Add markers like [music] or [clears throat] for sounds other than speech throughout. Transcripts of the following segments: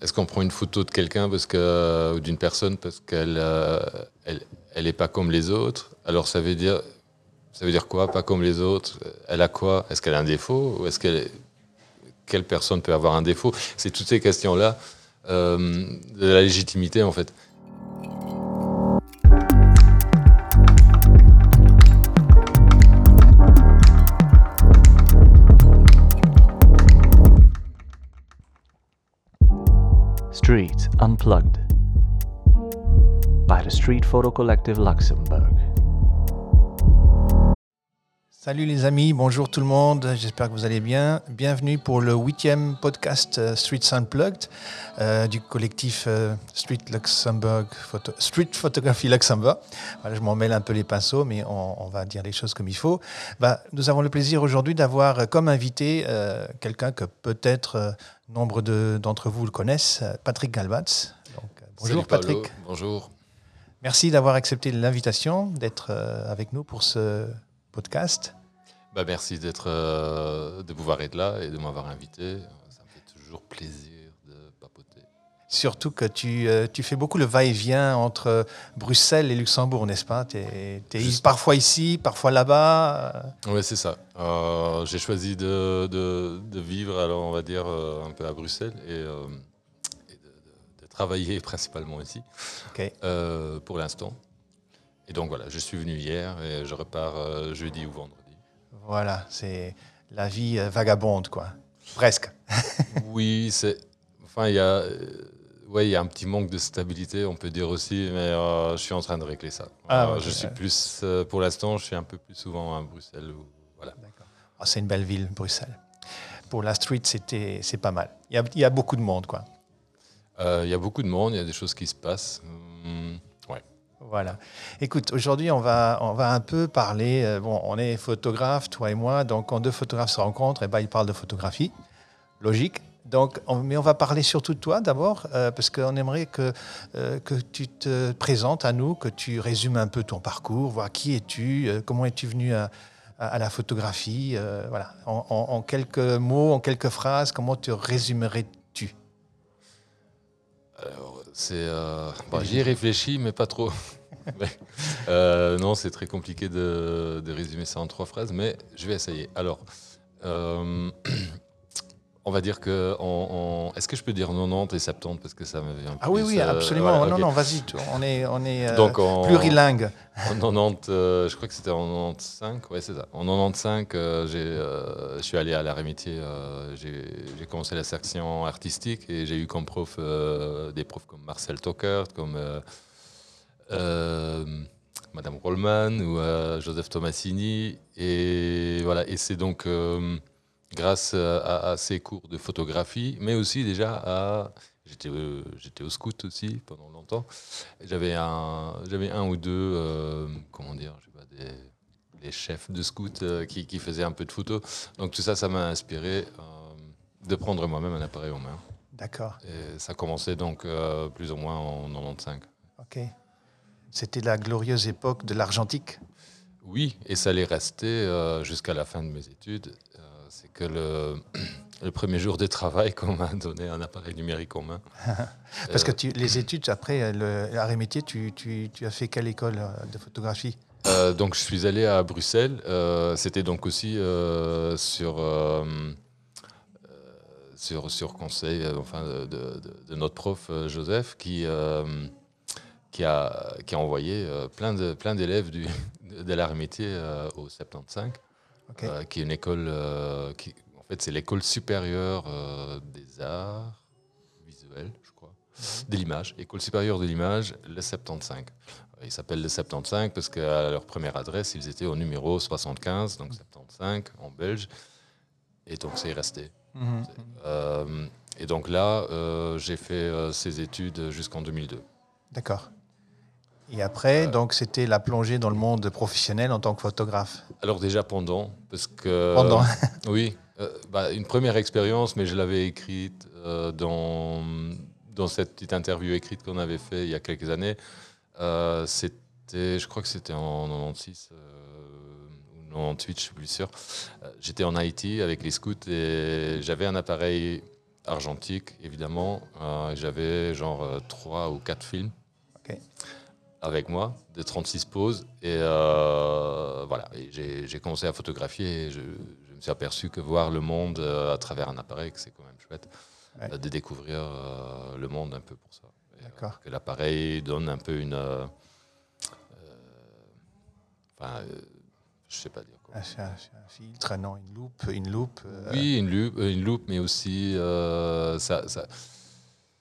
Est-ce qu'on prend une photo de quelqu'un parce que ou d'une personne parce qu'elle euh, elle, elle pas comme les autres? Alors ça veut dire ça veut dire quoi Pas comme les autres? Elle a quoi? Est-ce qu'elle a un défaut? Ou est-ce qu'elle quelle personne peut avoir un défaut? C'est toutes ces questions là euh, de la légitimité en fait. Unplugged by the Street Photo Collective Luxembourg. Salut les amis, bonjour tout le monde, j'espère que vous allez bien. Bienvenue pour le huitième podcast euh, Street Unplugged euh, du collectif euh, Street Luxembourg, Street Photography Luxembourg. Je m'en mêle un peu les pinceaux, mais on, va dire les choses comme il faut. Bah, nous avons le plaisir aujourd'hui d'avoir comme invité quelqu'un que peut-être nombre de- d'entre vous le connaissent, euh, Patrick Galvatz. Donc, euh, bonjour Salut. Patrick. Bonjour. Merci d'avoir accepté l'invitation, d'être euh, avec nous pour ce podcast. Bah, merci d'être, euh, de pouvoir être là et de m'avoir invité. Ça me fait toujours plaisir de papoter. Surtout que tu, euh, tu fais beaucoup le va-et-vient entre Bruxelles et Luxembourg, n'est-ce pas? Tu es, Juste. parfois ici, parfois là-bas. euh, Oui, c'est ça. Euh, j'ai choisi de, de- de vivre, alors on va dire, euh, un peu à Bruxelles et, et de, travailler [laughs] principalement ici pour l'instant. Et donc voilà, je suis venu hier et je repars jeudi ou vendredi. Voilà, c'est la vie vagabonde, quoi. Presque. [laughs] oui, c'est. Enfin, il y a. Ouais, il y a un petit manque de stabilité, on peut dire aussi, mais euh, je suis en train de régler ça. Ah, Euh, je suis plus, euh, pour l'instant, je suis un peu plus souvent à Bruxelles. voilà. Ah, c'est une belle ville, Bruxelles. Pour la street, c'était, c'est pas mal. Il y a, il y a beaucoup de monde, quoi. Euh, Il y a beaucoup de monde, il y a des choses qui se passent. Ouais. Voilà. Écoute, aujourd'hui, on va, on va un peu parler. euh, bon, on est photographe, toi et moi, donc quand deux photographes se rencontrent, eh ben, ils parlent de photographie. Logique. Donc, on- mais on va parler surtout de toi d'abord, euh, parce qu'on aimerait que, euh, que tu te présentes à nous, que tu résumes un peu ton parcours, voir qui es-tu, euh, comment es-tu venu à, à- la photographie. voilà. En, quelques mots, en quelques phrases, comment te résumerais-tu? Bon, J'y ai réfléchi, mais pas trop. [laughs] Non, c'est très compliqué de, de résumer ça en trois phrases, mais je vais essayer. Alors, [clears throat] on va dire que. Est-ce que je peux dire 90 et 70 parce que ça me vient Ah oui, plus, oui, euh, absolument. non, non, vas-y, on est, on est euh, Donc, en, plurilingue. En 90, euh, je crois que c'était en 95, ouais, c'est ça. En 95, euh, j'ai, euh, je suis allé à métier. euh, j'ai, j'ai commencé la section artistique et j'ai eu comme prof des profs comme Marcel Tockert, comme Madame Rollman ou Joseph Tomassini. Et voilà. Et c'est donc euh, grâce à, à ces cours de photographie, mais aussi déjà à J'étais, euh, j'étais au scout aussi pendant longtemps. J'avais un, j'avais un ou deux, euh, comment dire, je sais pas, des, des chefs de scout euh, qui, qui faisaient un peu de photos. Donc tout ça, ça m'a inspiré de prendre moi-même un appareil en main. D'accord, Et ça commençait donc plus ou moins en 95. ok. C'était la glorieuse époque de l'argentique? Oui, et ça allait rester euh, jusqu'à la fin de mes études. C'est que le, [clears throat] le premier jour de travail qu'on m'a donné un appareil numérique en main. [laughs] Parce que Euh, tu, les études, après et métier, tu, tu- tu as fait quelle école de photographie? Euh, donc je suis allé à Bruxelles. Euh, C'était donc aussi sur, sur, sur conseil enfin, de, de- de notre prof Joseph qui, qui, a, qui a envoyé euh, plein de plein d'élèves du- [laughs] de l'art métier euh, au 75, Euh, qui est une école euh, qui, en fait, c'est l'école supérieure euh, des arts visuels, je crois, de l'image, école supérieure de l'image, le 75. Ils s'appellent le 75 parce qu'à leur première adresse, ils étaient au numéro 75, donc 75 en belge. Et donc, c'est resté. Mhm. Euh, et donc là, j'ai fait ces études jusqu'en 2002. D'accord. Et après, Euh, donc, c'était la plongée dans le monde professionnel en tant que photographe. Alors déjà pendant, parce que... Pendant. [laughs] Oui, euh, bah, une première expérience, mais je l'avais écrite euh, dans, dans cette petite interview écrite qu'on avait fait il y a quelques années. C'était, je crois que c'était en 96 euh, ou 98, je suis plus sûr. J'étais en Haïti avec les scouts et j'avais un appareil argentique, évidemment. J'avais genre trois ou quatre films Ok. Avec moi, de 36 poses. Et euh, voilà, j'ai commencé à photographier et je, je me suis aperçu que voir le monde euh, à travers un appareil, c'est quand même chouette Ouais. euh, de découvrir le monde un peu pour ça. Et, que l'appareil donne un peu une... Enfin, je sais pas dire quoi. Ah, un, c'est un filtre, non, une loupe, une loupe, euh, Oui, une loupe, une loupe mais aussi euh, ça, ça-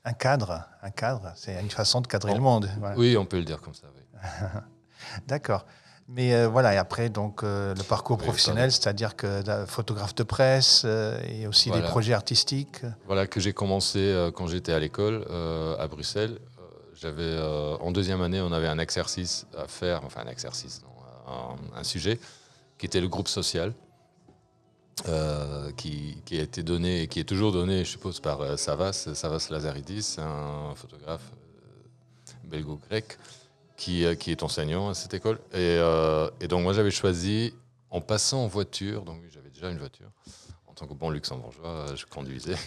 un cadre, un cadre. C'est une façon de cadrer le monde. voilà. Oui, on peut le dire comme ça. Oui. [laughs] D'accord. Mais euh, voilà, et après, donc, euh, le parcours Oui, professionnel, c'est-à-dire que photographe de presse euh, et aussi des projets artistiques. Voilà que j'ai commencé quand j'étais à l'école à Bruxelles. J'avais en deuxième année, on avait un exercice à faire, enfin un exercice, non, un, un sujet qui était le groupe social, euh, qui, qui a été donné et qui est toujours donné, je suppose, par euh, Savas, Savas Lazaridis, un photographe euh, belgo-grec qui, qui est enseignant à cette école. Et, et donc moi j'avais choisi, en passant en voiture, donc j'avais déjà une voiture, en tant que bon luxembourgeois, je conduisais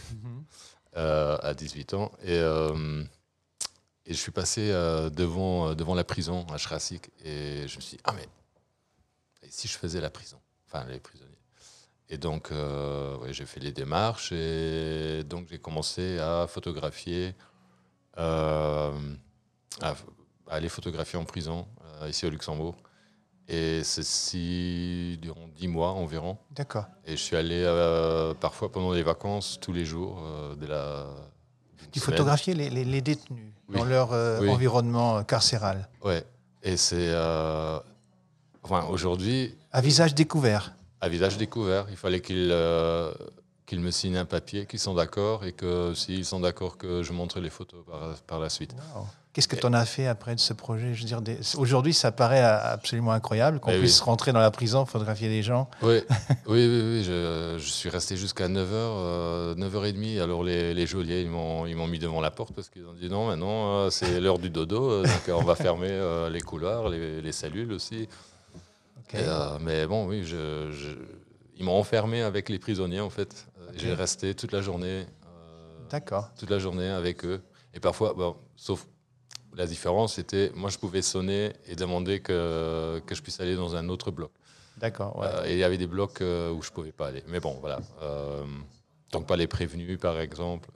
[laughs] euh, à 18 ans. Et, et je suis passé devant, devant la prison à Schrasik et je me suis dit, ah mais, et si je faisais la prison? Enfin, les prisonniers. Et donc, euh, ouais, j'ai fait les démarches et donc j'ai commencé à photographier, euh, à, à aller photographier en prison, euh, ici au Luxembourg. Et ceci durant 10 mois environ. D'accord. Et je suis allé parfois pendant les vacances, tous les jours, de la. Tu photographiais les, les- les détenus Oui. dans leur Oui. environnement carcéral, Ouais. Et c'est. Enfin, aujourd'hui, à visage découvert. À visage découvert, il fallait qu'ils euh, me signent un papier, qu'ils sont d'accord et que s'ils sont d'accord que je montre les photos par, par la suite. Wow. Qu'est-ce que tu en as fait après de ce projet? Je veux dire, des- aujourd'hui, ça paraît euh, absolument incroyable qu'on Eh oui. puisse rentrer dans la prison, photographier des gens. Oui, [laughs] oui, oui, oui, je, je suis resté jusqu'à 9h, 9h30. Alors les, les geôliers, ils m'ont mis devant la porte parce qu'ils ont dit non, maintenant euh, c'est l'heure du dodo, euh, donc euh, on va fermer euh, les couloirs, les, les cellules aussi. Euh, mais bon, oui, je, je- ils m'ont enfermé avec les prisonniers en fait. J'ai resté toute la journée, euh, D'accord. toute la journée avec eux. Et parfois, bon, sauf la différence, c'était moi je pouvais sonner et demander que, que je puisse aller dans un autre bloc. D'accord. ouais. Euh, et il y avait des blocs où je pouvais pas aller. Mais bon, voilà. Donc pas les prévenus, par exemple,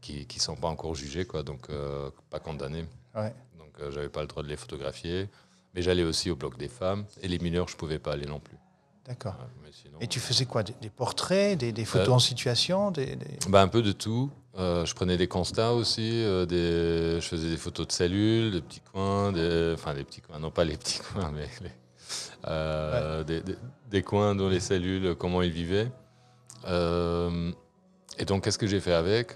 qui qui sont pas encore jugés, quoi. Donc pas condamnés. Ouais. Donc j'avais pas le droit de les photographier. Mais j'allais aussi au bloc des femmes et les mineurs, je pouvais pas aller non plus. D'accord. Ouais, Et tu faisais quoi? Des, des portraits, des, des photos Euh, en situation des, bah, un peu de tout. Euh, je prenais des constats aussi. euh, des... Je faisais des photos de cellules, de petits coins, des... enfin des petits coins, non pas les petits coins, mais les- euh, des, coins dans les cellules, comment ils vivaient. Euh, Et donc, qu'est-ce que j'ai fait avec?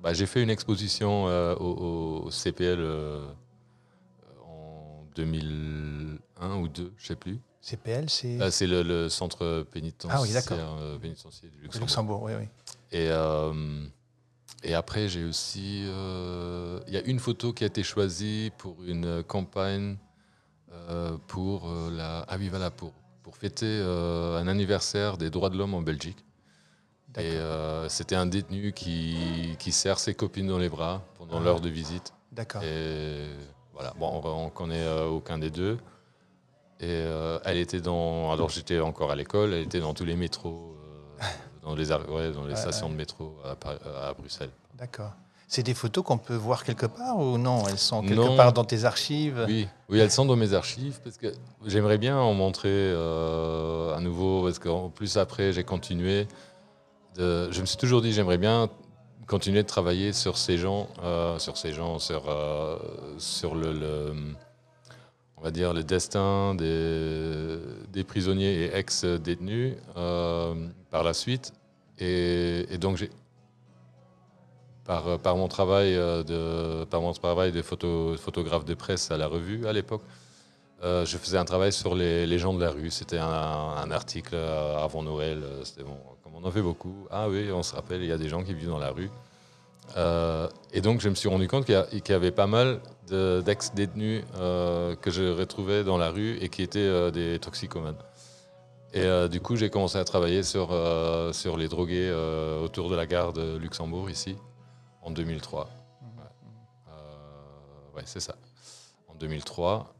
Bah, J'ai fait une exposition euh, au, au CPL euh, 2001 ou 2, je sais plus. CPL, c'est Ah, c'est le, le centre pénitentiaire, Ah oui, euh, pénitentiaire du le Luxembourg. Luxembourg. Oui, oui. Et, euh, et après, j'ai aussi. euh, Il y a une photo qui a été choisie pour une campagne euh, pour euh, la. Ah oui, voilà, pour, pour fêter euh, un anniversaire des droits de l'homme en Belgique. Et euh, c'était un détenu qui, qui serre ses copines dans les bras pendant Ah. l'heure de visite. D'accord. Et voilà, bon, on, on connaît euh, aucun des deux. Et euh, elle était dans. Alors j'étais encore à l'école, elle était dans tous les métros, euh, dans les, ouais, dans les stations de métro à, Bruxelles. D'accord. C'est des photos qu'on peut voir quelque part ou non? Elles sont quelque Non. part dans tes archives? Oui, oui, elles sont dans mes archives parce que j'aimerais bien en montrer euh, à nouveau parce qu'en plus après j'ai continué. De, je me suis toujours dit j'aimerais bien continuer de travailler sur ces gens, euh, sur ces gens, sur euh, sur le, on va dire le destin des, prisonniers et ex-détenus euh, par la suite. Et, donc par, par mon travail de par mon travail de photo, photographe de presse à la revue à l'époque, je faisais un travail sur les, gens de la rue. C'était un, un article avant Noël. C'était bon, comme on en fait beaucoup. Ah oui, on se rappelle, il y a des gens qui vivent dans la rue. Euh, et donc je me suis rendu compte qu'il y, avait pas mal de- d'ex-détenus euh, que je retrouvais dans la rue et qui étaient euh, des toxicomanes. Et du coup, j'ai commencé à travailler sur, sur les drogués autour de la gare de Luxembourg, ici, en 2003. Ouais, ouais, c'est ça. En 2003.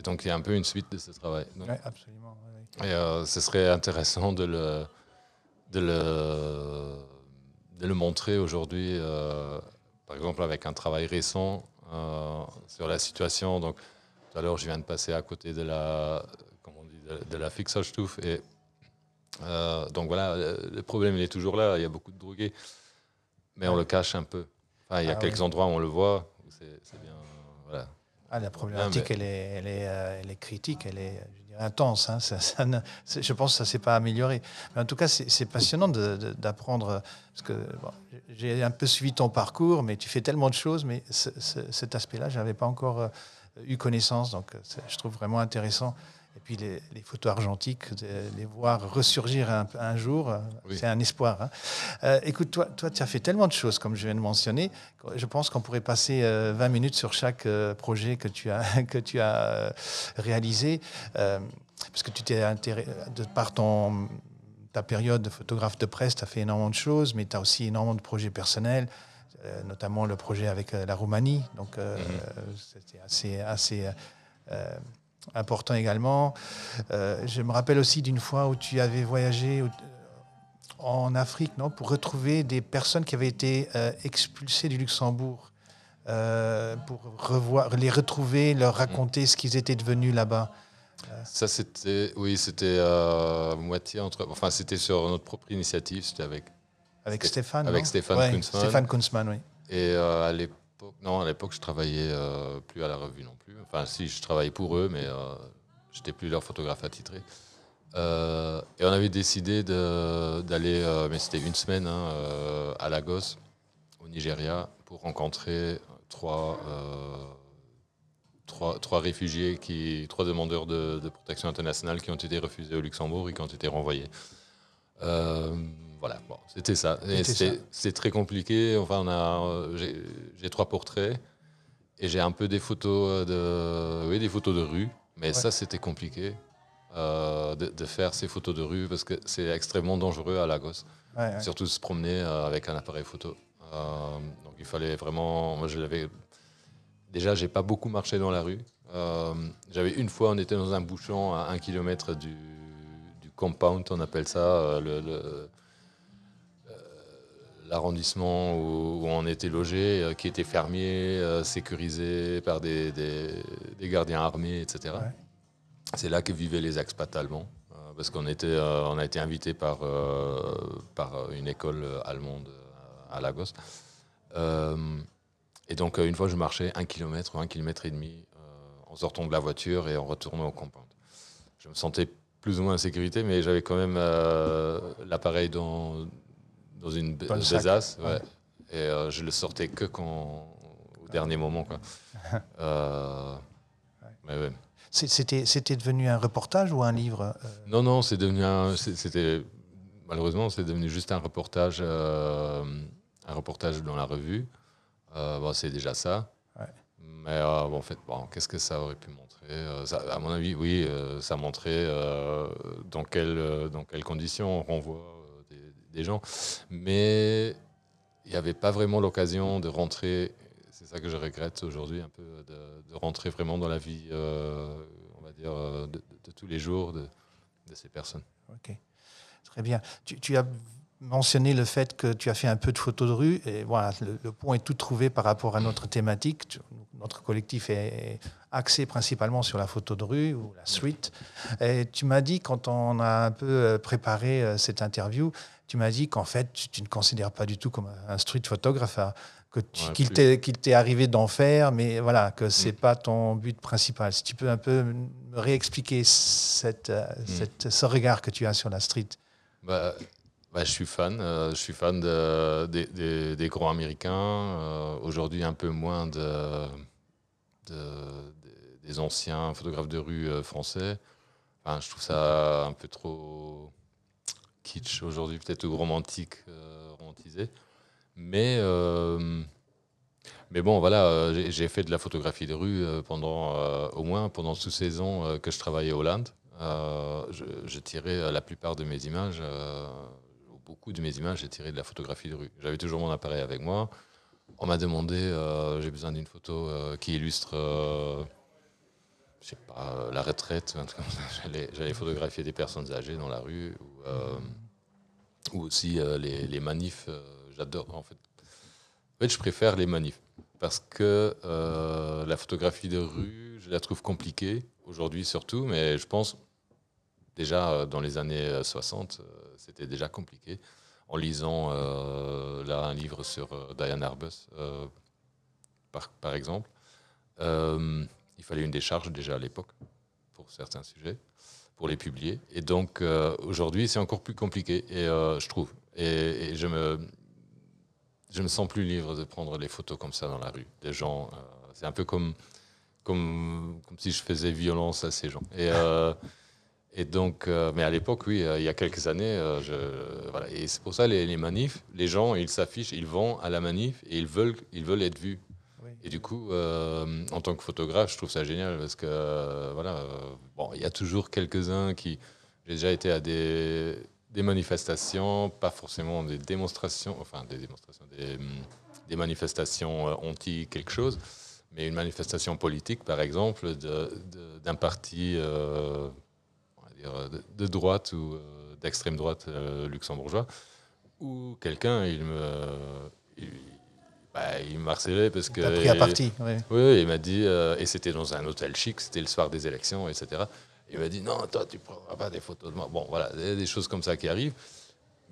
Et donc, il y a un peu une suite de ce travail. Donc, Ouais, absolument. ouais, et ce serait intéressant de le, de le, de le montrer aujourd'hui, euh, par exemple avec un travail récent euh, sur la situation. Donc, tout à l'heure, je viens de passer à côté de la, comment on dit, de, de la Fixerstuf. Et euh, donc voilà, le problème il est toujours là. Il y a beaucoup de drogués, mais on le cache un peu. Enfin, il y a Ah quelques oui. endroits où on le voit. où C'est c'est bien. Voilà. Ah, la problématique, mais- elle, est, elle, est, euh, elle est critique, elle est je dirais, intense. hein. Ça- ça je pense que ça ne s'est pas amélioré. Mais en tout cas, c'est passionnant d'apprendre. Parce que bon, j'ai un peu suivi ton parcours, mais tu fais tellement de choses, mais ce- ce- cet aspect-là, je n'avais pas encore euh, eu connaissance. Donc, je trouve vraiment intéressant. Et puis, les, les photos argentiques, de les voir ressurgir un, un jour, euh, Oui. c'est un espoir. hein. Euh, écoute, toi, toi, tu as fait tellement de choses, comme je viens de mentionner. Je pense qu'on pourrait passer euh, 20 minutes sur chaque euh, projet que tu as, [laughs] que tu as euh, réalisé. euh, parce que tu t'es intéressé, de par ton, ta période de photographe de presse, tu as fait énormément de choses, mais tu as aussi énormément de projets personnels, euh, notamment le projet avec euh, la Roumanie. Donc, euh, Mhm. c'était assez, assez euh, important également. Euh, je me rappelle aussi d'une fois où tu avais voyagé où- en Afrique, non, pour retrouver des personnes qui avaient été euh, expulsées du Luxembourg, euh, pour revoir, les retrouver, leur raconter ce qu'ils étaient devenus là-bas. Ça, c'était, oui, c'était euh, moitié entre. Enfin, c'était sur notre propre initiative. C'était avec Avec Stéphane. avec Stéphane Ouais, Kunzmann. Stéphane Kunzmann, oui. Et euh, à l'époque, non, à l'époque, je travaillais euh, plus à la revue non plus. Enfin, si, je travaillais pour eux, mais euh, j'étais plus leur photographe attitré. Euh, et on avait décidé d'aller, euh, mais c'était une semaine, hein, euh, à Lagos, au Nigeria, pour rencontrer trois, trois, trois réfugiés, qui, trois demandeurs de, de protection internationale qui ont été refusés au Luxembourg et qui ont été renvoyés. Euh, voilà, bon, c'était ça. C'est très compliqué. Enfin, on a, euh, j'ai trois portraits et j'ai un peu des photos de, oui, des photos de rue. Mais Ouais. ça, c'était compliqué euh, de, de faire ces photos de rue parce que c'est extrêmement dangereux à Lagos. Ouais, ouais. Surtout se promener euh, avec un appareil photo. Euh, donc il fallait vraiment. Moi, je l'avais. Déjà, j'ai pas beaucoup marché dans la rue. Euh, J'avais une fois, on était dans un bouchon à un kilomètre du, du compound, on appelle ça, euh, le- le- euh, l'arrondissement où, où on était logé, euh, qui était fermier, euh, sécurisé par des, des- des gardiens armés, etc. Ouais. C'est là que vivaient les expats allemands, euh, parce qu'on était, euh, on a été invité par, euh, par une école allemande à Lagos. Euh, et donc, une fois, je marchais un kilomètre ou un kilomètre et demi en sortant de la voiture et en retournant au compound. Je me sentais plus ou moins en sécurité, mais j'avais quand même l'appareil dans, dans une be- besace. ouais. Et euh, je le sortais que quand, au dernier moment. Quoi. [laughs] Euh, mais ouais. C'était c'était devenu un reportage ou un livre euh, Non, non, c'est devenu un. C'était malheureusement, c'est devenu juste un reportage, euh, un reportage dans la revue. Euh, bon, c'est déjà ça. Ouais. Mais euh, bon, en fait, bon, qu'est-ce que ça aurait pu montrer ça- À mon avis, oui, euh, ça montrait euh, dans quelles euh, dans quelles conditions on renvoie des, gens. Mais il n'y avait pas vraiment l'occasion de rentrer. C'est ça que je regrette aujourd'hui, un peu, de, rentrer vraiment dans la vie, euh, on va dire, euh, de, tous les jours de, ces personnes. Ok, très bien. Tu, as mentionné le fait que tu as fait un peu de photos de rue et voilà, le, le point est tout trouvé par rapport à notre thématique. Notre collectif est axé principalement sur la photo de rue ou la street. Et tu m'as dit quand on a un peu euh, préparé cette interview, tu m'as dit qu'en fait tu, tu ne considères pas du tout comme un street photographe. hein, Ouais, qu'il t'est arrivé d'en faire, mais voilà que Mm. pas ton but principal. Si tu peux un peu me réexpliquer cette, euh, Mm. cette- ce regard que tu as sur la street. Bah, bah, je suis fan. euh, je suis fan de- des- grands américains. euh, Aujourd'hui, un peu moins de, de- des- anciens photographes de rue français. Enfin, je trouve ça un peu trop kitsch aujourd'hui, peut-être romantique, euh, romantisé. Mais, euh, mais bon, voilà, euh, j'ai- fait de la photographie de rue pendant, au moins pendant toutes ces ans que je travaillais Hollande. euh, je, je tirais la plupart de mes images, ou beaucoup de mes images, j'ai tiré de la photographie de rue. J'avais toujours mon appareil avec moi. On m'a demandé, j'ai besoin d'une photo qui illustre, euh, je sais pas, la retraite. J'allais, photographier des personnes âgées dans la rue, ou aussi euh, les, manifs. euh, j'adore, en fait. En fait, je préfère les manifs parce que euh, la photographie de rue, je la trouve compliquée aujourd'hui surtout, mais je pense déjà euh, dans les années euh, 60, euh, c'était déjà compliqué. En lisant euh, là un livre sur euh, Diane Arbus, euh, par, exemple, euh, il fallait une décharge déjà à l'époque pour certains sujets, pour les publier. Et donc euh, aujourd'hui, c'est encore plus compliqué, et, euh, je trouve. Et, je me je me sens plus libre de prendre les photos comme ça dans la rue. Des gens, euh, c'est un peu comme, comme, comme si je faisais violence à ces gens. Et, et donc, mais à l'époque, oui, il y a quelques années, voilà. Et c'est pour ça les, les manifs, les gens, ils s'affichent, ils vont à la manif et ils veulent, ils veulent être vus. Et du coup, euh, en tant que photographe, je trouve ça génial parce que euh, voilà, euh, bon, il y a toujours quelques-uns qui. J'ai déjà été à des, manifestations, pas forcément des démonstrations, enfin des démonstrations, des, des manifestations anti quelque chose, mais une manifestation politique, par exemple, d'un parti de, droite ou d'extrême droite luxembourgeois, où quelqu'un, il me. Bah, il m'harcelait parce que. T'as pris à partie. oui. Oui, il m'a dit, euh, et c'était dans un hôtel chic, c'était le soir des élections, etc. Il m'a dit, non, toi, tu ne prendras pas des photos de moi. Bon, voilà, il y a des choses comme ça qui arrivent.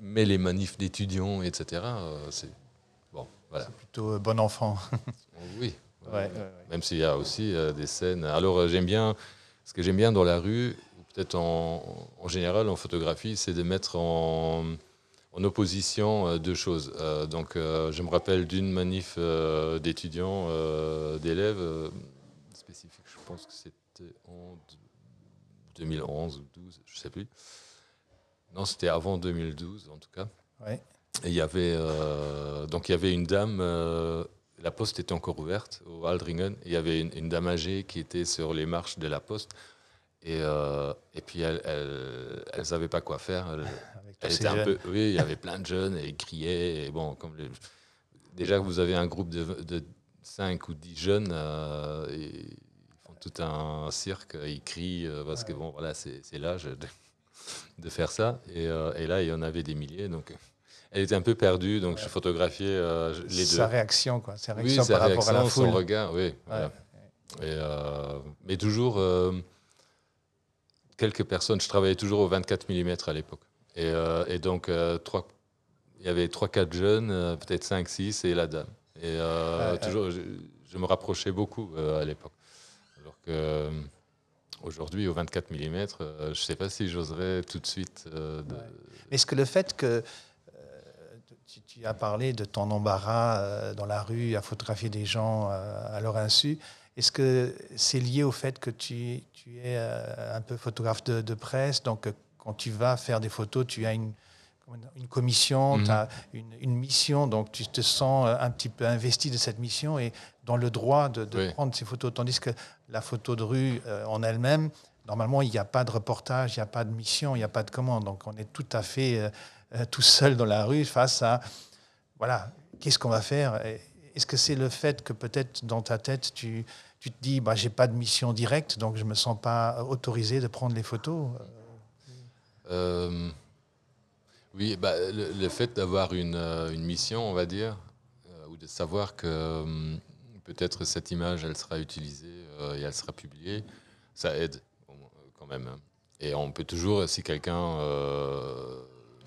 Mais les manifs d'étudiants, etc., euh, c'est. Bon, voilà. Plutôt euh, bon enfant. Oui. [laughs] Ouais, ouais, ouais. Même s'il y a aussi des scènes. Alors, j'aime bien. Ce que j'aime bien dans la rue, ou peut-être en, en général en photographie, c'est de mettre en, en opposition euh, deux choses. Euh, donc, euh, je me rappelle d'une manif d'étudiants, d'élèves spécifique. Je pense que c'était en 2011 ou 12, je sais plus. Non, c'était avant 2012 en tout cas. Ouais. Et il y avait donc il y avait une dame. la poste était encore ouverte au Aldringen. Il y avait une, une dame âgée qui était sur les marches de la poste. Et, et puis elle, elles savaient pas quoi faire. Elles- [laughs] elle était un peu, oui, il y avait [laughs] plein de jeunes et ils criaient. Et bon, comme les- déjà que vous avez un groupe de, de 5 ou 10 jeunes, euh, et ils font tout un cirque, ils crient euh, parce que bon, voilà, c'est l'âge de, de faire ça. Et, euh, et là, il y en avait des milliers. Donc, elle était un peu perdue. Donc, je photographiais les deux. Sa réaction, quoi. Sa Oui, réaction sa par rapport à la réaction, son foule. regard, oui. voilà. Et, mais toujours, quelques personnes, je travaillais toujours au 24 mm à l'époque. Et, euh, et donc, euh, il y avait 3-4 jeunes, euh, peut-être 5-6 et la dame. Et euh, Ouais, toujours, je, je me rapprochais beaucoup à l'époque. Alors que aujourd'hui, au 24 mm, je ne sais pas si j'oserais tout de suite. de- Ouais. Est-ce que le fait que tu, tu as parlé de ton embarras euh, dans la rue à photographier des gens euh, à leur insu, est-ce que c'est lié au fait que tu, tu es euh, un peu photographe de, de presse? Donc, quand tu vas faire des photos, tu as une, commission, Mhm. tu as une, une mission, donc tu te sens euh, un petit peu investi de cette mission et dans le droit de, de Oui. prendre ces photos. Tandis que la photo de rue euh, en elle-même, normalement, il n'y a pas de reportage, il n'y a pas de mission, il n'y a pas de commande. Donc, on est tout à fait euh, tout seul dans la rue face à, voilà, qu'est-ce qu'on va faire Est-ce que c'est le fait que peut-être dans ta tête, tu, tu te dis, bah, j'ai pas de mission directe, donc je me sens pas autorisé de prendre les photos Euh, oui, bah, le, le fait d'avoir une, euh, une mission, on va dire, euh, ou de savoir que peut-être cette image, elle sera utilisée et elle sera publiée, ça aide quand même. hein. Et on peut toujours, si quelqu'un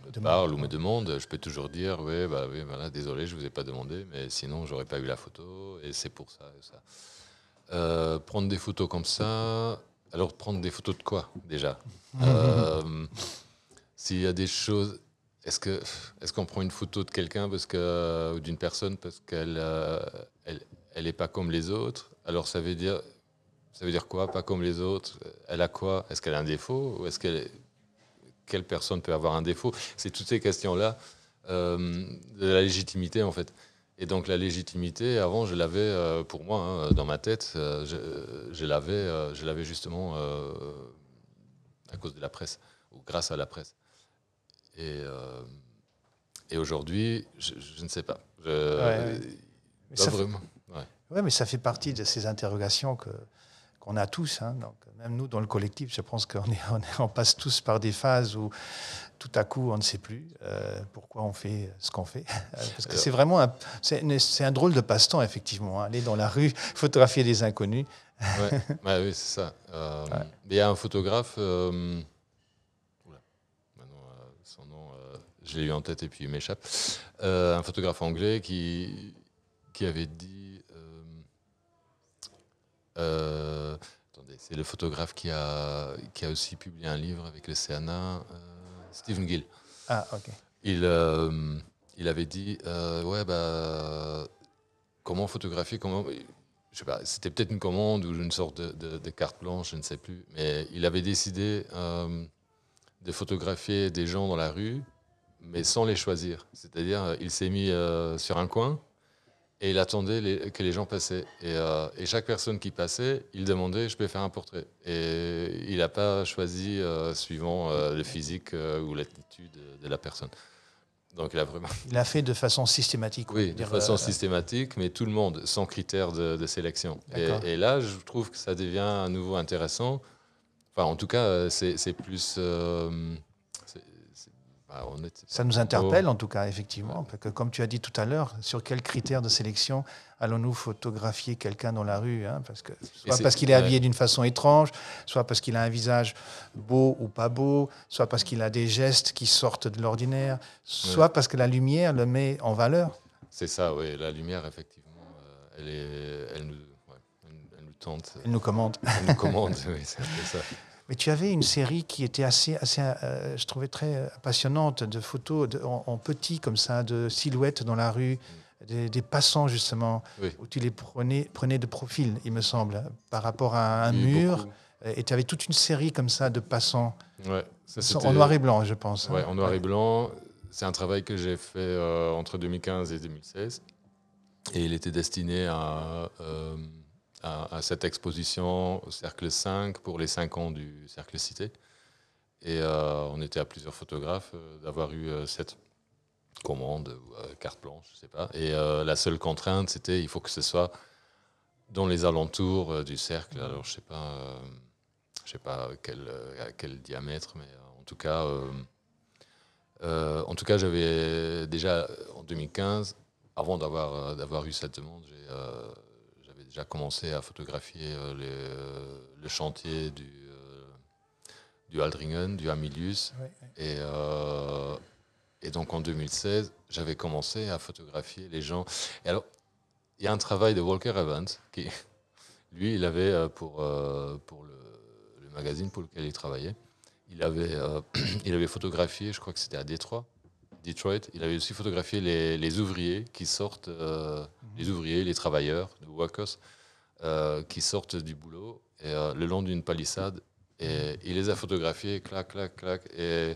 me parle ou me demande, je peux toujours dire, oui, bah, oui voilà, désolé, je vous ai pas demandé, mais sinon, j'aurais pas eu la photo, et c'est pour ça. Euh, prendre des photos comme ça, alors prendre des photos de quoi déjà [laughs] Euh, S'il y a des choses, est-ce qu'on prend une photo de quelqu'un parce que ou d'une personne parce qu'elle euh, elle, elle est pas comme les autres? Alors ça veut dire ça veut dire quoi Pas comme les autres? Elle a quoi? Est-ce qu'elle a un défaut? Ou est-ce qu'elle est- quelle personne peut avoir un défaut? C'est toutes ces questions là de la légitimité en fait. Et donc la légitimité, avant, je l'avais euh, pour moi hein, dans ma tête. euh, je, je l'avais, euh, je l'avais justement à cause de la presse, ou grâce à la presse. Et, et aujourd'hui, je, je ne sais pas. Je, Mais fait-. Ouais. Ouais, mais ça fait partie de ces interrogations que qu'on a tous. hein. Donc, même nous, dans le collectif, je pense qu'on est, on, est- on passe tous par des phases où tout à coup, on ne sait plus euh, pourquoi on fait ce qu'on fait. [laughs] Parce que c'est vraiment un, c'est, un drôle de passe-temps, effectivement. hein. Aller dans la rue, [laughs] photographier des inconnus. Ouais, ouais, [laughs] oui, c'est ça. Euh, Ouais. Il y a un photographe, euh, oula, maintenant, euh, son nom, je l'ai eu en tête et puis il m'échappe, un photographe anglais qui, qui avait dit, attendez, c'est le photographe qui a, qui a aussi publié un livre avec le CNA, euh, Stephen Gill. Ah, ok. Il, euh, il avait dit, euh, ouais, bah, comment photographier, comment, je sais pas, c'était peut-être une commande ou une sorte de, de- de carte blanche, je ne sais plus, mais il avait décidé euh, de photographier des gens dans la rue, mais sans les choisir. C'est-à-dire, euh, il s'est mis euh, sur un coin et il attendait les- que les gens passaient. Et, euh, et chaque personne qui passait, il demandait, je peux faire un portrait. Et il n'a pas choisi euh, suivant euh, le physique ou l'attitude de la personne. Donc il a vraiment... [laughs] Il a fait de façon systématique. Oui, de façon systématique, mais tout le monde, sans critère de, de sélection. Et, là, je trouve que ça devient à nouveau intéressant. Enfin, en tout cas, c'est plus... bah, on est- Ça nous interpelle en tout cas, effectivement, parce que comme tu as dit tout à l'heure, sur quels critères de sélection allons-nous photographier quelqu'un dans la rue hein, parce que, Soit parce qu'il est habillé d'une façon étrange, soit parce qu'il a un visage beau ou pas beau, soit parce qu'il a des gestes qui sortent de l'ordinaire, soit parce que la lumière le met en valeur. C'est ça, oui. La lumière, effectivement, euh, elle, est, elle, nous, ouais, elle, nous- tente. Elle nous commande. Elle nous commande, [laughs] oui, c'est ça. Mais tu avais une série qui était assez, assez euh, je trouvais très euh, passionnante, de photos de- en, en petit comme ça, de silhouettes dans la rue, des, des passants justement, Oui. où tu les prenais, prenais de profil, il me semble, par rapport à un Oui, mur. beaucoup. Et tu avais toute une série comme ça de passants, Ouais, ça, en noir et blanc, je pense. hein. Ouais, en noir et blanc. C'est un travail que j'ai fait euh, entre 2015 et 2016. Et il était destiné à, euh, à, cette exposition au Cercle 5 pour les 5 ans du Cercle Cité. Et euh, on était à plusieurs photographes euh, d'avoir eu euh, cette commande carte blanche, je sais pas. Et la seule contrainte, c'était il faut que ce soit dans les alentours du cercle. Alors, je sais pas, je sais pas quel, à quel diamètre, mais en tout cas, en tout cas, j'avais déjà en 2015, avant d'avoir d'avoir eu cette demande, j'ai, déjà commencé à photographier euh, les, euh, le chantier du euh, du Aldringen, du Amilius, et euh, et donc en 2016, j'avais commencé à photographier les gens. Et alors, il y a un travail de Walker Evans qui, [laughs] lui, il avait pour, euh, pour le, le magazine pour lequel il travaillait, il avait, euh, [clears throat] il avait photographié, je crois que c'était à Détroit, Detroit, il avait aussi photographié les, les ouvriers qui sortent, euh, les ouvriers, les travailleurs, les workers, euh, qui sortent du boulot et, euh, le long d'une palissade. Et il les a photographiés, clac, clac, clac. Et,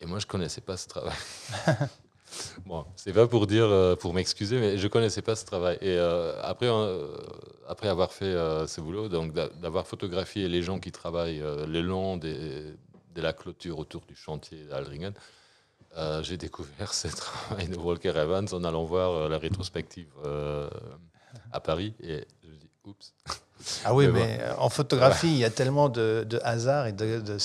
et moi, je connaissais pas ce travail. [laughs] bon, c'est pas pour dire, pour m'excuser, mais je connaissais pas ce travail. Et après, après avoir fait ce boulot, donc d'a- d'avoir photographié les gens qui travaillent le long des, de la clôture autour du chantier d'Aldringen, euh, j'ai découvert [laughs] ce travail de Walker Evans en allant voir euh, la rétrospective euh, à Paris. Et je me dis, oups. Ah oui, [laughs] Mais mais en photographie, il y a tellement de, de hasard et de, de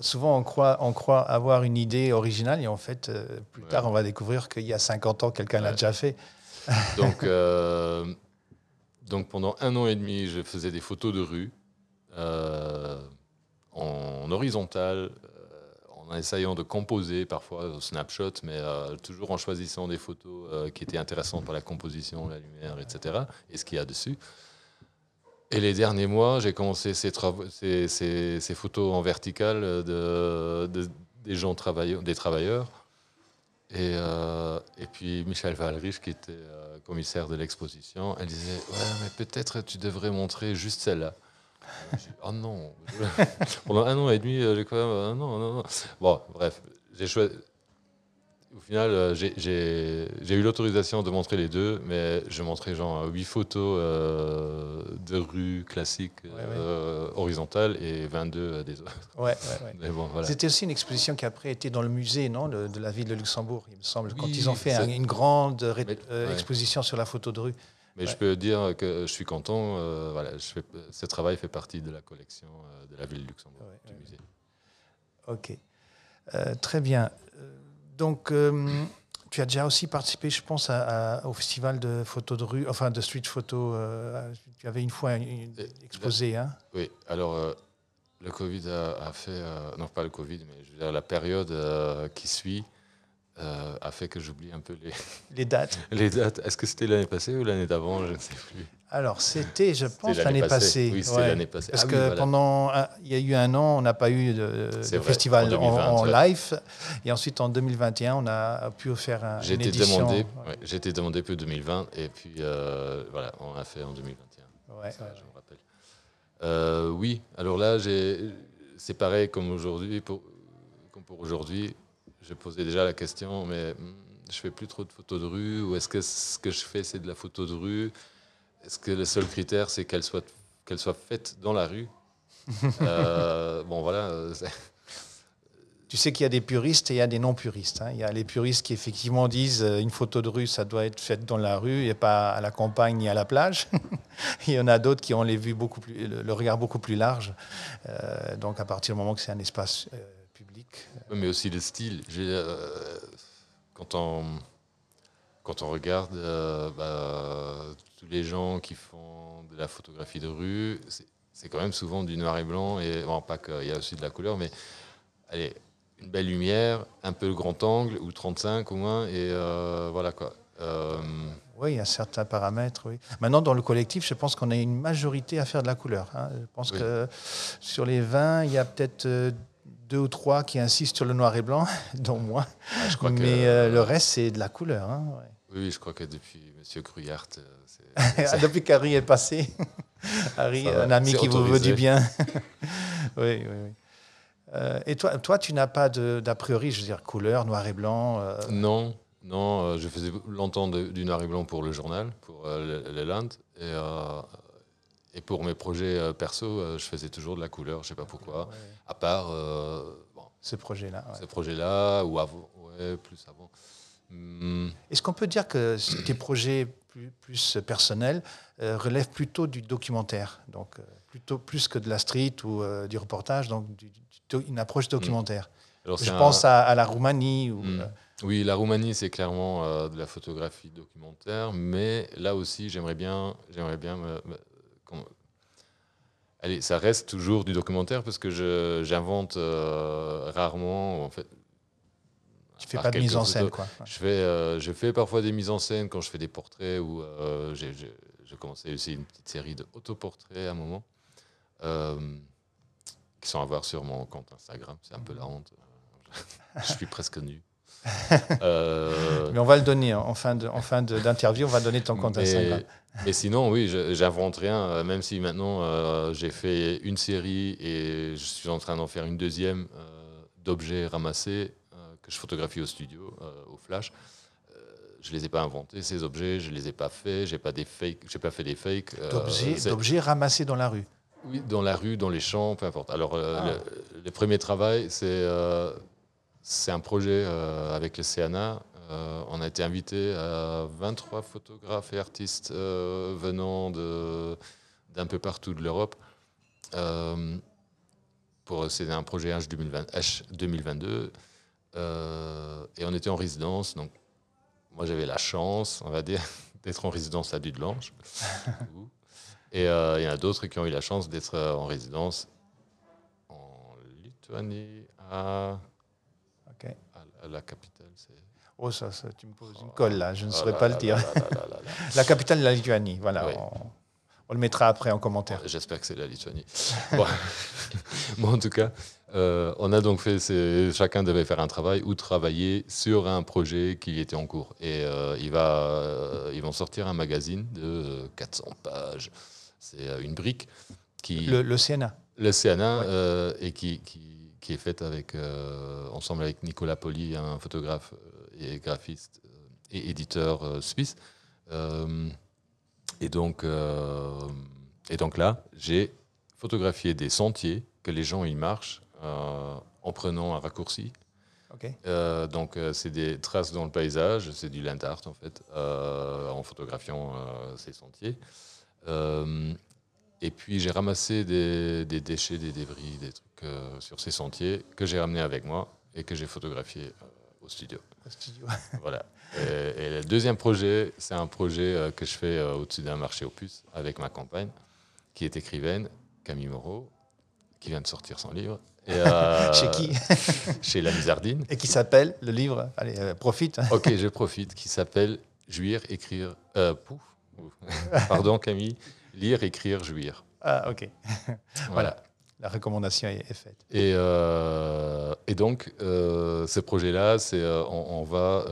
Souvent, on croit, on croit avoir une idée originale et en fait, plus tard, on va découvrir qu'il y a 50 ans, quelqu'un l'a déjà fait. [laughs] Donc, euh, donc pendant un an et demi, je faisais des photos de rue en horizontal, en essayant de composer parfois au snapshot, mais euh, toujours en choisissant des photos euh, qui étaient intéressantes par la composition, la lumière, etc. Et ce qu'il y a dessus. Et les derniers mois, j'ai commencé ces, photos en verticale de- des gens travailleurs, des travailleurs. Et, euh, et puis Michel Valrich, qui était euh, commissaire de l'exposition, elle disait Ouais, mais peut-être tu devrais montrer juste celle-là. Oh non [laughs] Pendant un an et demi, euh, j'ai quand même. euh, non, non, non. Bon, bref, j'ai choisi. au final, euh, j'ai- eu l'autorisation de montrer les deux, mais je montrais genre 8 photos euh, de rue classiques ouais. euh, horizontales et 22 des autres. Ouais, ouais, ouais. [laughs] Mais bon, voilà. C'était aussi une exposition qui après été dans le musée non, de, de la ville de Luxembourg, il me semble, quand ils ont fait un- une grande Mais- euh, ouais. exposition sur la photo de rue. Mais Ouais. je peux dire que je suis content. euh, voilà, je fais, ce travail fait partie de la collection euh, de la ville de Luxembourg, Ouais, du musée. Ok. Euh, très bien. Donc, euh, tu as déjà aussi participé, je pense, à- à- au festival de photos de rue, enfin de street photo. tu avais une fois une- exposé, hein Oui, alors le Covid a, a fait, non pas le Covid, mais je veux dire la période qui suit euh, a fait que j'oublie un peu les, [laughs] les dates. [laughs] les dates. Est-ce que c'était l'année passée ou l'année d'avant Je ne sais plus. Alors, c'était, je pense, l'année passée. Oui, c'était ouais. l'année passée. Parce Ah oui, que voilà. pendant, il y a eu un an, on n'a pas eu de, festival en en, 2020, en ouais. live. Et ensuite, en 2021, on a pu faire un, J'ai une été édition. demandé, Ouais, ouais, j'ai été demandé pour 2020 et puis euh, voilà, on a fait en 2021. ouais, Ça, je me rappelle. Euh, oui, alors là, c'est pareil comme aujourd'hui, pour, comme pour aujourd'hui. Je posais déjà la question, mais hmm, je fais plus trop de photos de rue, ou est-ce que ce que je fais, c'est de la photo de rue? Est-ce que le seul critère, c'est qu'elle soit, qu'elle soit faite dans la rue? [laughs] Euh, Bon, voilà. [laughs] Tu sais qu'il y a des puristes et il y a des non-puristes. hein. Il y a les puristes qui effectivement disent euh, une photo de rue, ça doit être faite dans la rue et pas à la campagne ni à la plage. [laughs] il y en a d'autres qui ont les vues beaucoup plus, le, regard beaucoup plus large. Euh, donc à partir du moment que c'est un espace euh, mais aussi le style. Euh, quand, on, quand on regarde euh, bah, tous les gens qui font de la photographie de rue, c'est, quand même souvent du noir et blanc. Et, bon, pas qu'il y a aussi de la couleur, mais allez, une belle lumière, un peu le grand angle, ou 35 au moins, et euh, voilà quoi. Oui, il y a certains paramètres. Oui. Maintenant, dans le collectif, je pense qu'on a une majorité à faire de la couleur. hein. Je pense Oui. que sur les 20, il y a peut-être deux ou trois qui insistent sur le noir et blanc, [laughs] dont moi. ah, je crois Mais que, euh, le reste, c'est de la couleur. hein, ouais. Oui, je crois que depuis Monsieur Gruyart, euh, [laughs] Ah, Depuis qu'Harry est passé, [laughs] Harry, va, un ami qui vous veut autorisé. du bien. oui, oui, oui. Euh, et toi, toi, tu n'as pas d'a priori, je veux dire, couleur, noir et blanc. euh, Non, non, euh, je faisais longtemps de- du noir et blanc pour le journal, pour euh, le, le Land. Et, euh, et pour mes projets euh, perso, euh, je faisais toujours de la couleur, je sais pas pourquoi. ouais, À part euh, bon, ce projet-là. ouais. ce projet-là, ou avant, ouais, plus avant. Hmm, Est-ce qu'on peut dire que tes projets plus, plus personnels relèvent plutôt du documentaire, donc plutôt plus que de la street ou du reportage, donc du- du- une approche documentaire. alors Je un- pense à, à la Roumanie. Ou, Hmm. Oui, la Roumanie, c'est clairement euh, de la photographie documentaire, mais là aussi, j'aimerais bien, j'aimerais bien me- me- Allez, ça reste toujours du documentaire parce que j'invente euh, rarement, en fait. tu fais pas de mise en scène, quoi. Je fais, euh, je fais parfois des mises en scène quand je fais des portraits ou euh, j'ai commencé aussi une petite série d'autoportraits à un moment euh, qui sont à voir sur mon compte Instagram. C'est un peu la honte. [laughs] je suis presque nu. [laughs] Mais on va le donner hein, en fin de- en fin d'interview, on va donner ton compte Instagram. [laughs] mais sinon, oui, j'invente rien, euh, même si maintenant euh, j'ai fait une série et je suis en train d'en faire une deuxième euh, d'objets ramassés euh, que je photographie au studio, au flash. Je les ai pas inventés ces objets, je les ai pas faits, j'ai pas des fakes, j'ai pas fait des fakes. D'objets ramassés dans la rue. oui, dans la rue, dans les champs, peu importe. Alors, Ah. le, le premier travail, c'est c'est un projet avec le CNA. Euh, on a été invité à 23 photographes et artistes euh, venant de- d'un peu partout de l'Europe. Euh, pour C'est un projet H, 2020, H 2022. Euh, et on était en résidence. Donc, moi, j'avais la chance, on va dire, [laughs] d'être en résidence à Dudelange. [laughs] Et il y en a d'autres qui ont eu la chance d'être en résidence en Lituanie, à, à- à la capitale. c'est- Oh, ça, ça, tu me poses une colle là, je ne Oh saurais là pas là le dire. là. [laughs] La capitale de la Lituanie, voilà. Oui. On, on le mettra après en commentaire. J'espère que c'est la Lituanie. [laughs] Bon, [laughs] Bon, en tout cas, euh, on a donc fait, chacun devait faire un travail ou travailler sur un projet qui était en cours. Et euh, il va, euh, ils vont sortir un magazine de euh, 400 pages. C'est une brique qui, Le, le CNA. le CNA, Ouais. et qui, qui, qui est faite avec, ensemble avec Nicolas Poli, un photographe et graphiste et éditeur suisse. et, donc, et donc là, j'ai photographié des sentiers que les gens y marchent en prenant un raccourci. donc, c'est des traces dans le paysage, c'est du land art en fait, en photographiant ces sentiers. Et puis j'ai ramassé des, déchets, des débris, des trucs euh, sur ces sentiers que j'ai ramenés avec moi et que j'ai photographié euh, au studio. [laughs] Voilà. Et, le deuxième projet, c'est un projet euh, que je fais au-dessus d'un marché aux puces avec ma compagne, qui est écrivaine, Camille Moreau, qui vient de sortir son livre. Et, [laughs] chez qui [laughs] Chez La Misardine. Et qui s'appelle le livre Allez, profite. ok, je profite. Qui s'appelle Jouir, écrire. pouf. Pardon, Camille. Lire, écrire, jouir. Ah, ok. voilà. La recommandation est, faite. Et, euh, et donc, euh, ce projet-là, c'est euh, on, va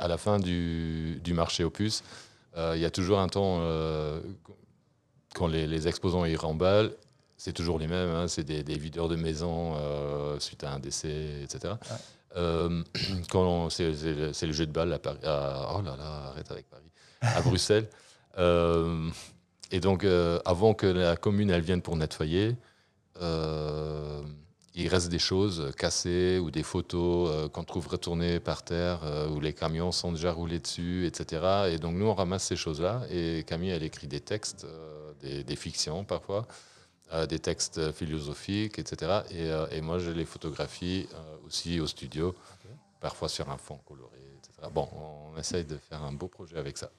à la fin du, du marché opus. Il y a toujours un temps quand les, exposants y remballent. C'est toujours les mêmes. Hein, c'est des, videurs de maison suite à un décès, etc. quand c'est, le jeu de balle à Paris. oh là là, arrête avec Paris. À Bruxelles. [laughs] Et donc, euh, avant que la commune elle vienne pour nettoyer, euh, il reste des choses cassées ou des photos euh, qu'on trouve retournées par terre où les camions sont déjà roulés dessus, etc. Et donc, nous, on ramasse ces choses-là. Et Camille, elle écrit des textes, des, fictions parfois, des textes philosophiques, etc. Et, moi, je les photographie aussi au studio, parfois sur un fond coloré, etc. Bon, on essaye de faire un beau projet avec ça.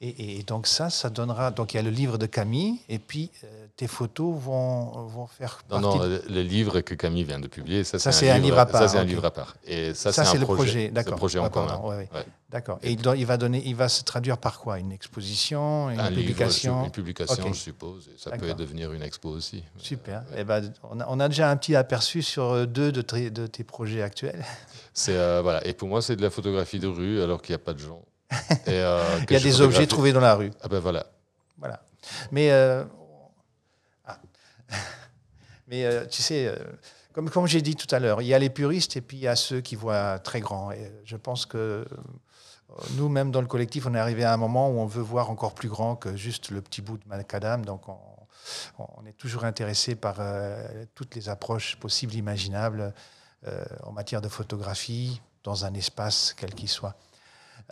Et, donc ça, ça donnera. Donc il y a le livre de Camille, et puis euh, tes photos vont, vont faire. Non, non, le, livre que Camille vient de publier, ça, c'est un, livre à part. Ça c'est un livre à part. Et ça, c'est le projet. D'accord. projet en commun. D'accord. Et il, va donner, il va se traduire par quoi? Une exposition, une publication? Une publication, je suppose. Et ça peut devenir une expo aussi. Super. Et eh ben, on, a, on, a, déjà un petit aperçu sur euh, deux de, de tes projets actuels. C'est euh, voilà. Et pour moi, c'est de la photographie de rue, alors qu'il n'y a pas de gens. [laughs] Euh, Il y a des objets trouvés dans la rue. Ah ben voilà. Voilà. Mais, euh, [laughs] ah. Mais euh, tu sais, comme, comme j'ai dit tout à l'heure, il y a les puristes et puis il y a ceux qui voient très grand. Et je pense que nous, même dans le collectif, on est arrivé à un moment où on veut voir encore plus grand que juste le petit bout de macadam. Donc on, on est toujours intéressé par toutes les approches possibles, imaginables en matière de photographie dans un espace quel qu'il soit.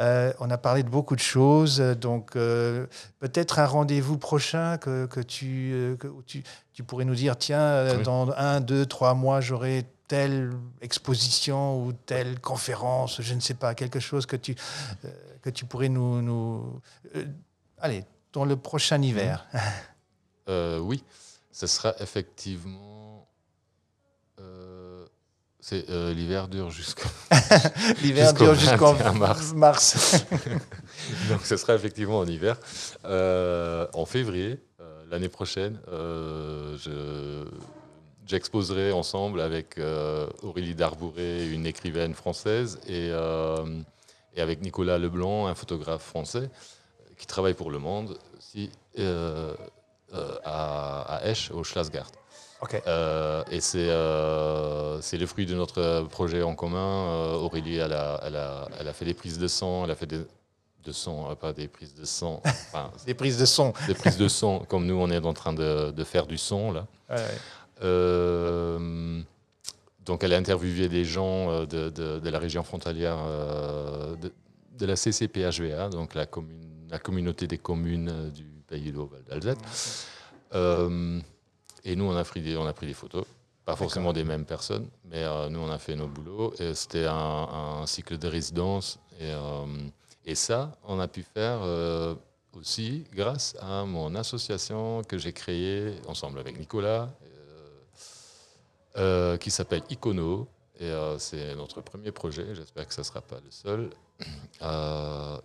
Euh, on a parlé de beaucoup de choses, donc euh, peut-être un rendez-vous prochain que, tu, euh, tu, pourrais nous dire, tiens, dans un, deux, trois mois, j'aurai telle exposition ou telle conférence, je ne sais pas, quelque chose que tu, que tu pourrais nous... nous allez, dans le prochain hiver. oui, ce sera effectivement c'est euh, l'hiver dure jusqu'au [laughs] l'hiver dure jusqu'en mars. mars. [laughs] Donc ce sera effectivement en hiver. Euh, en février euh, l'année prochaine, j'exposerai ensemble avec Aurélie Darbouré, une écrivaine française, et, et, avec Nicolas Leblanc, un photographe français qui travaille pour Le Monde aussi, à, à Esch, au Schlossgart. Euh, et euh, c'est le fruit de notre projet en commun. Euh, Aurélie, elle a, elle, a, elle a, fait des prises de son, elle a fait des, de son, pas des prises de son. [laughs] des prises de son. des prises de son, comme nous, on est en train de, de faire du son, là. donc, elle a interviewé des gens de, de, la région frontalière de, la CCPHVA, donc la, commune, la communauté des communes du Pays de Val d'Alsace. Et nous, on a pris des, on a pris des photos. Pas forcément des mêmes personnes, mais euh, nous, on a fait nos boulots. Et c'était un, cycle de résidence. Et, euh, et, ça, on a pu faire euh, aussi grâce à mon association que j'ai créée ensemble avec Nicolas, qui s'appelle Icono. Et c'est notre premier projet. J'espère que ce ne sera pas le seul.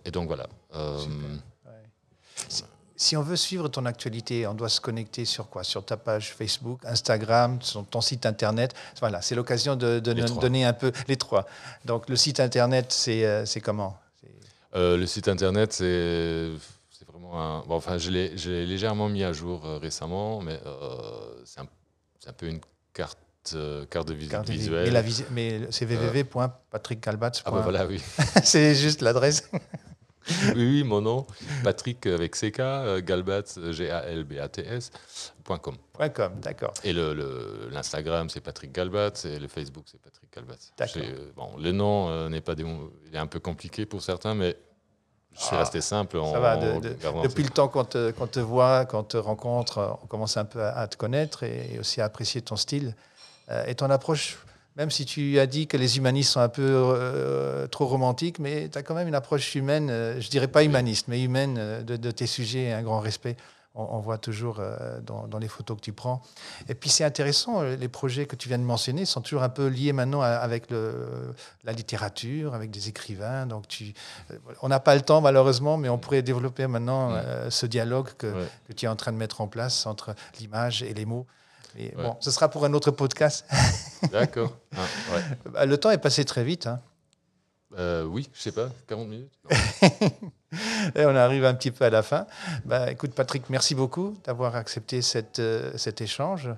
et donc voilà si on veut suivre ton actualité, on doit se connecter sur quoi? Sur ta page Facebook, Instagram, sur ton site internet. Voilà, c'est l'occasion de, donner un peu les trois. Donc le site internet, c'est euh, comment? Euh, Le site internet, c'est vraiment un. Bon, enfin, je l'ai légèrement mis à jour euh, récemment, mais c'est un, un, peu une carte carte de visite Carte de visuelle. Mais, mais c'est www.patrickgalbatz. Ah bah voilà, oui. [laughs] c'est juste l'adresse. [laughs] [laughs] oui, oui, mon nom, Patrick avec CK, euh, G-A-L-B-A-T-S, point .com. Point .com, d'accord. Et le- le- l'Instagram, c'est Patrick Galbatz, et le Facebook, c'est Patrick Galbatz. D'accord. Euh, Bon, le nom euh, n'est pas des- il est un peu compliqué pour certains, mais je suis Ah, resté simple. Ça va, de- de- depuis le temps qu'on te, qu'on te voit, qu'on te rencontre, euh, on commence un peu à, à te connaître et aussi à apprécier ton style euh, et ton approche. Même si tu as dit que les humanistes sont un peu euh, trop romantiques, mais tu as quand même une approche humaine, euh, je dirais pas humaniste, mais humaine euh, de, de tes sujets et un grand respect. On, on voit toujours euh, dans, dans les photos que tu prends. Et puis c'est intéressant, les projets que tu viens de mentionner sont toujours un peu liés maintenant à- avec le, la littérature, avec des écrivains. Donc tu, on n'a pas le temps malheureusement, mais on pourrait développer maintenant Ouais. ce dialogue que, Ouais. que tu es en train de mettre en place entre l'image et les mots. Ouais. bon, ce sera pour un autre podcast. [laughs] D'accord. Ah, ouais. Bah, Le temps est passé très vite. hein. Euh, oui, je sais pas, 40 minutes. [laughs] Et on arrive un petit peu à la fin. Bah, écoute, Patrick, merci beaucoup d'avoir accepté cette, euh, cet échange.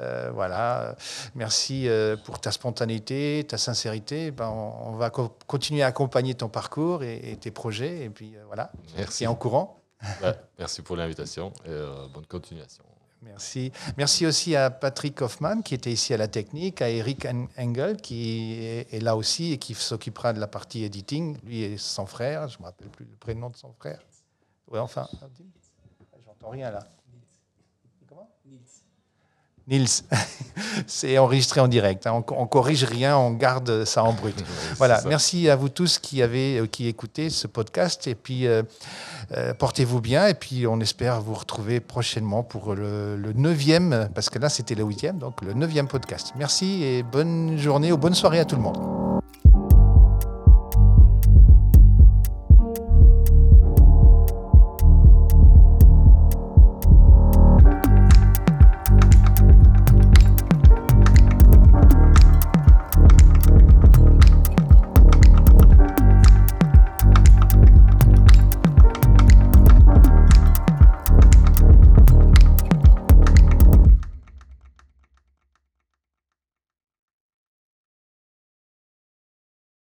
Euh, voilà, merci euh, pour ta spontanéité, ta sincérité. Ben, on, on va co- continuer à accompagner ton parcours et, et tes projets. Et puis euh, voilà, Merci. et en courant. Ouais, merci pour l'invitation et bonne continuation. Merci. Merci aussi à Patrick Hoffman qui était ici à la technique, à Eric En- Engel qui est, là aussi et qui s'occupera de la partie editing. Lui et son frère, je ne me rappelle plus le prénom de son frère. Ouais, enfin, j'entends rien là. Comment? Nils. [laughs] C'est enregistré en direct. hein. On, on corrige rien, on garde ça en brut. [laughs] Voilà, merci à vous tous qui avez euh, qui écoutez ce podcast et puis euh, euh, portez-vous bien et puis on espère vous retrouver prochainement pour le, le neuvième parce que là c'était le huitième donc le neuvième podcast. Merci et bonne journée ou bonne soirée à tout le monde.